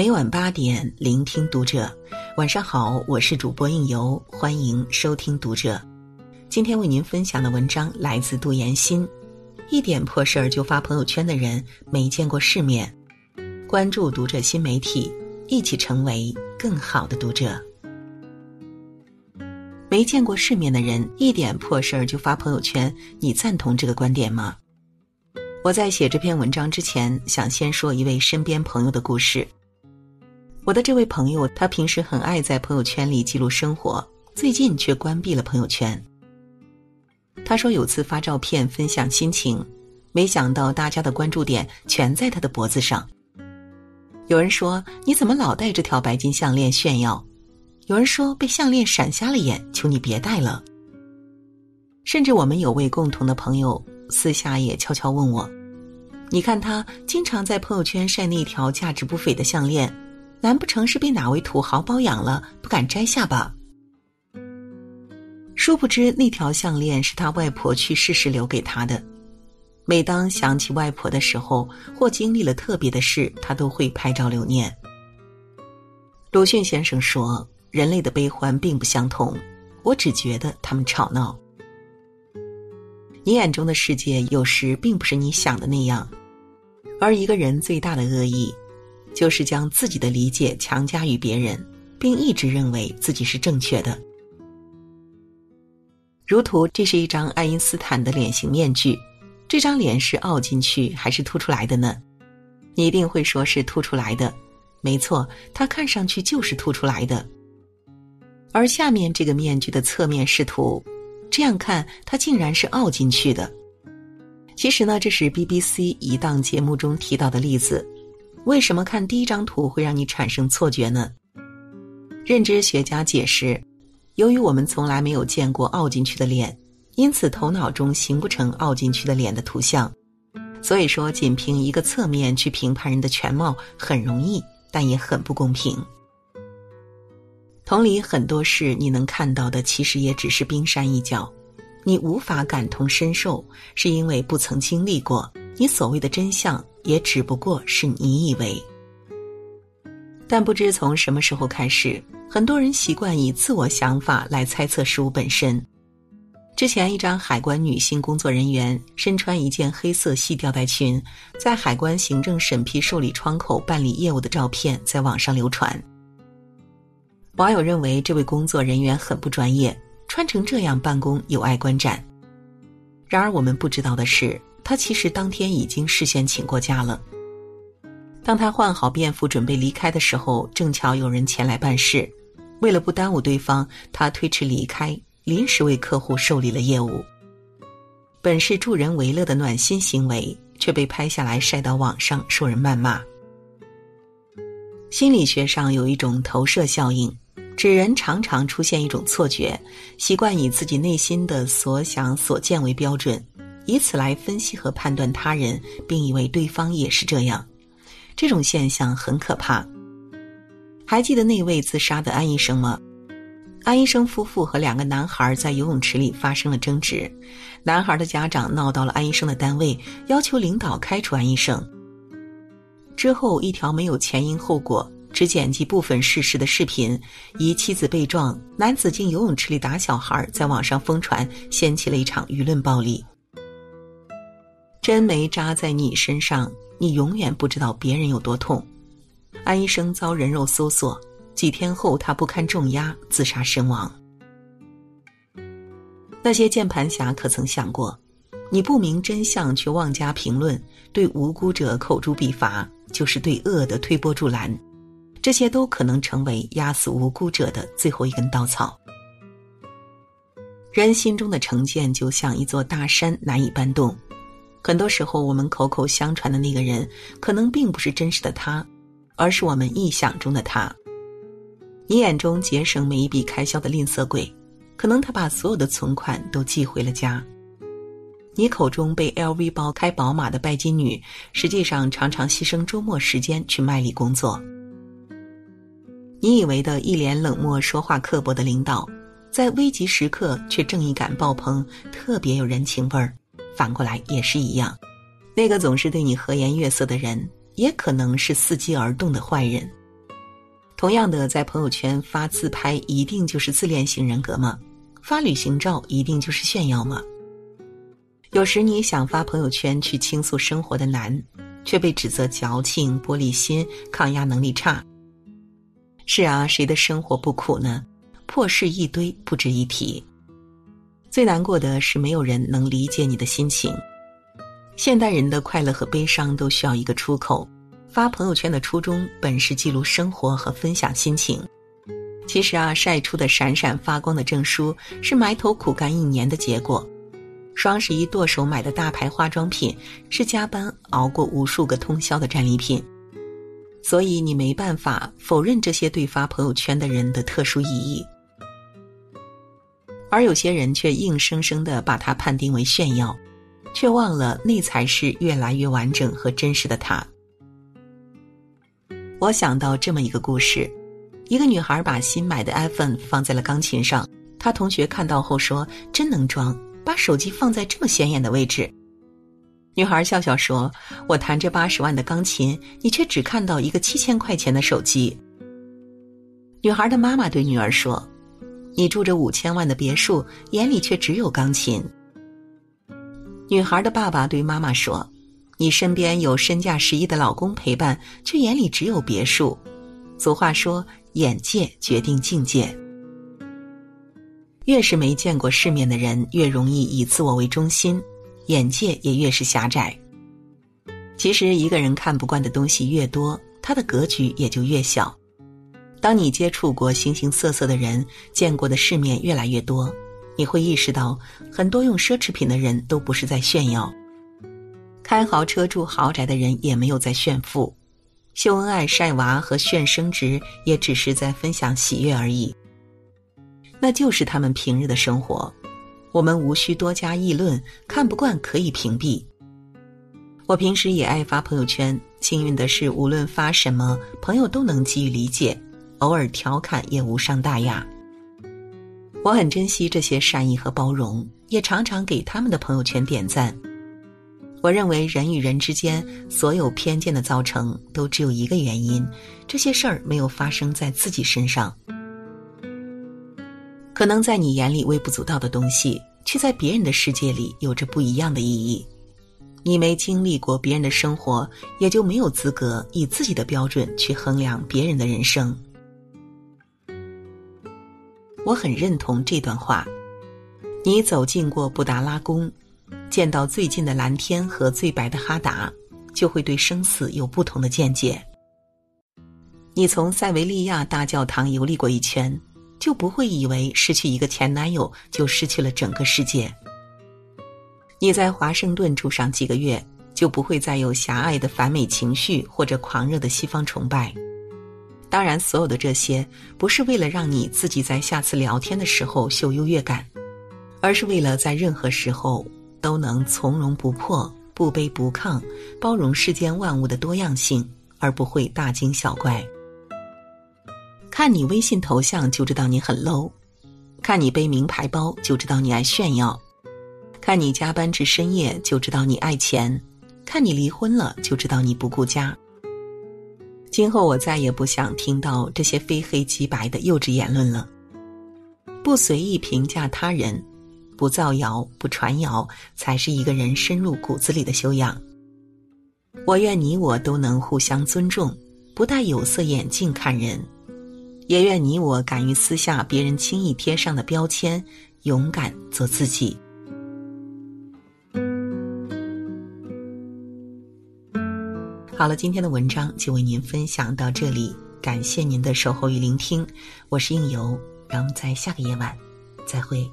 每晚八点，聆听读者。晚上好，我是主播应由，欢迎收听读者。今天为您分享的文章来自杜岩新。一点破事儿就发朋友圈的人，没见过世面。关注读者新媒体，一起成为更好的读者。没见过世面的人，一点破事儿就发朋友圈，你赞同这个观点吗？我在写这篇文章之前，想先说一位身边朋友的故事。我的这位朋友，他平时很爱在朋友圈里记录生活，最近却关闭了朋友圈。他说有次发照片分享心情，没想到大家的关注点全在他的脖子上。有人说你怎么老戴这条白金项链炫耀？有人说被项链闪瞎了眼，求你别戴了。甚至我们有位共同的朋友。私下也悄悄问我：“你看他经常在朋友圈晒那条价值不菲的项链，难不成是被哪位土豪包养了，不敢摘下吧？”殊不知那条项链是他外婆去世时留给他的。每当想起外婆的时候，或经历了特别的事，他都会拍照留念。鲁迅先生说：“人类的悲欢并不相同，我只觉得他们吵闹。”你眼中的世界有时并不是你想的那样，而一个人最大的恶意，就是将自己的理解强加于别人，并一直认为自己是正确的。如图，这是一张爱因斯坦的脸型面具，这张脸是凹进去还是凸出来的呢？你一定会说是凸出来的，没错，它看上去就是凸出来的。而下面这个面具的侧面视图。这样看，它竟然是凹进去的。其实呢，这是 BBC 一档节目中提到的例子。为什么看第一张图会让你产生错觉呢？认知学家解释，由于我们从来没有见过凹进去的脸，因此头脑中形不成凹进去的脸的图像。所以说，仅凭一个侧面去评判人的全貌很容易，但也很不公平。同理，很多事你能看到的，其实也只是冰山一角，你无法感同身受，是因为不曾经历过。你所谓的真相，也只不过是你以为。但不知从什么时候开始，很多人习惯以自我想法来猜测事物本身。之前，一张海关女性工作人员身穿一件黑色细吊带裙，在海关行政审批受理窗口办理业务的照片在网上流传。网友认为这位工作人员很不专业，穿成这样办公有碍观瞻。然而我们不知道的是，他其实当天已经事先请过假了。当他换好便服准备离开的时候，正巧有人前来办事，为了不耽误对方，他推迟离开，临时为客户受理了业务。本是助人为乐的暖心行为，却被拍下来晒到网上，受人谩骂。心理学上有一种投射效应。指人常常出现一种错觉，习惯以自己内心的所想所见为标准，以此来分析和判断他人，并以为对方也是这样。这种现象很可怕。还记得那位自杀的安医生吗？安医生夫妇和两个男孩在游泳池里发生了争执，男孩的家长闹到了安医生的单位，要求领导开除安医生。之后，一条没有前因后果。只剪辑部分事实的视频，以妻子被撞、男子进游泳池里打小孩，在网上疯传，掀起了一场舆论暴力。针没扎在你身上，你永远不知道别人有多痛。安医生遭人肉搜索，几天后他不堪重压自杀身亡。那些键盘侠可曾想过，你不明真相却妄加评论，对无辜者口诛笔伐，就是对恶的推波助澜。这些都可能成为压死无辜者的最后一根稻草。人心中的成见就像一座大山，难以搬动。很多时候，我们口口相传的那个人，可能并不是真实的他，而是我们臆想中的他。你眼中节省每一笔开销的吝啬鬼，可能他把所有的存款都寄回了家。你口中被 LV 包、开宝马的拜金女，实际上常常牺牲周末时间去卖力工作。你以为的一脸冷漠、说话刻薄的领导，在危急时刻却正义感爆棚，特别有人情味儿。反过来也是一样，那个总是对你和颜悦色的人，也可能是伺机而动的坏人。同样的，在朋友圈发自拍一定就是自恋型人格吗？发旅行照一定就是炫耀吗？有时你想发朋友圈去倾诉生活的难，却被指责矫情、玻璃心、抗压能力差。是啊，谁的生活不苦呢？破事一堆，不值一提。最难过的是，没有人能理解你的心情。现代人的快乐和悲伤都需要一个出口。发朋友圈的初衷本是记录生活和分享心情，其实啊，晒出的闪闪发光的证书是埋头苦干一年的结果；双十一剁手买的大牌化妆品是加班熬过无数个通宵的战利品。所以你没办法否认这些对发朋友圈的人的特殊意义，而有些人却硬生生的把它判定为炫耀，却忘了那才是越来越完整和真实的他。我想到这么一个故事：一个女孩把新买的 iPhone 放在了钢琴上，她同学看到后说：“真能装，把手机放在这么显眼的位置。”女孩笑笑说：“我弹着八十万的钢琴，你却只看到一个七千块钱的手机。”女孩的妈妈对女儿说：“你住着五千万的别墅，眼里却只有钢琴。”女孩的爸爸对妈妈说。你身边有身价十亿的老公陪伴，却眼里只有别墅。俗话说，眼界决定境界。越是没见过世面的人，越容易以自我为中心，眼界也越是狭窄。其实，一个人看不惯的东西越多，他的格局也就越小。当你接触过形形色色的人，见过的世面越来越多，你会意识到，很多用奢侈品的人都不是在炫耀。开豪车住豪宅的人也没有在炫富，秀恩爱晒娃和炫升职也只是在分享喜悦而已。那就是他们平日的生活，我们无需多加议论，看不惯可以屏蔽。我平时也爱发朋友圈，幸运的是无论发什么，朋友都能给予理解，偶尔调侃也无伤大雅。我很珍惜这些善意和包容，也常常给他们的朋友圈点赞。我认为人与人之间所有偏见的造成，都只有一个原因：这些事儿没有发生在自己身上。可能在你眼里微不足道的东西，却在别人的世界里有着不一样的意义。你没经历过别人的生活，也就没有资格以自己的标准去衡量别人的人生。我很认同这段话：你走进过布达拉宫。见到最近的蓝天和最白的哈达，就会对生死有不同的见解。你从塞维利亚大教堂游历过一圈，就不会以为失去一个前男友就失去了整个世界。你在华盛顿住上几个月，就不会再有狭隘的反美情绪或者狂热的西方崇拜。当然，所有的这些不是为了让你自己在下次聊天的时候秀优越感，而是为了在任何时候。都能从容不迫、不卑不亢，包容世间万物的多样性，而不会大惊小怪。看你微信头像就知道你很 low，看你背名牌包就知道你爱炫耀，看你加班至深夜就知道你爱钱，看你离婚了就知道你不顾家。今后我再也不想听到这些非黑即白的幼稚言论了，不随意评价他人。不造谣，不传谣，才是一个人深入骨子里的修养。我愿你我都能互相尊重，不戴有色眼镜看人；也愿你我敢于撕下别人轻易贴上的标签，勇敢做自己。好了，今天的文章就为您分享到这里，感谢您的守候与聆听，我是应由，让我们在下个夜晚再会。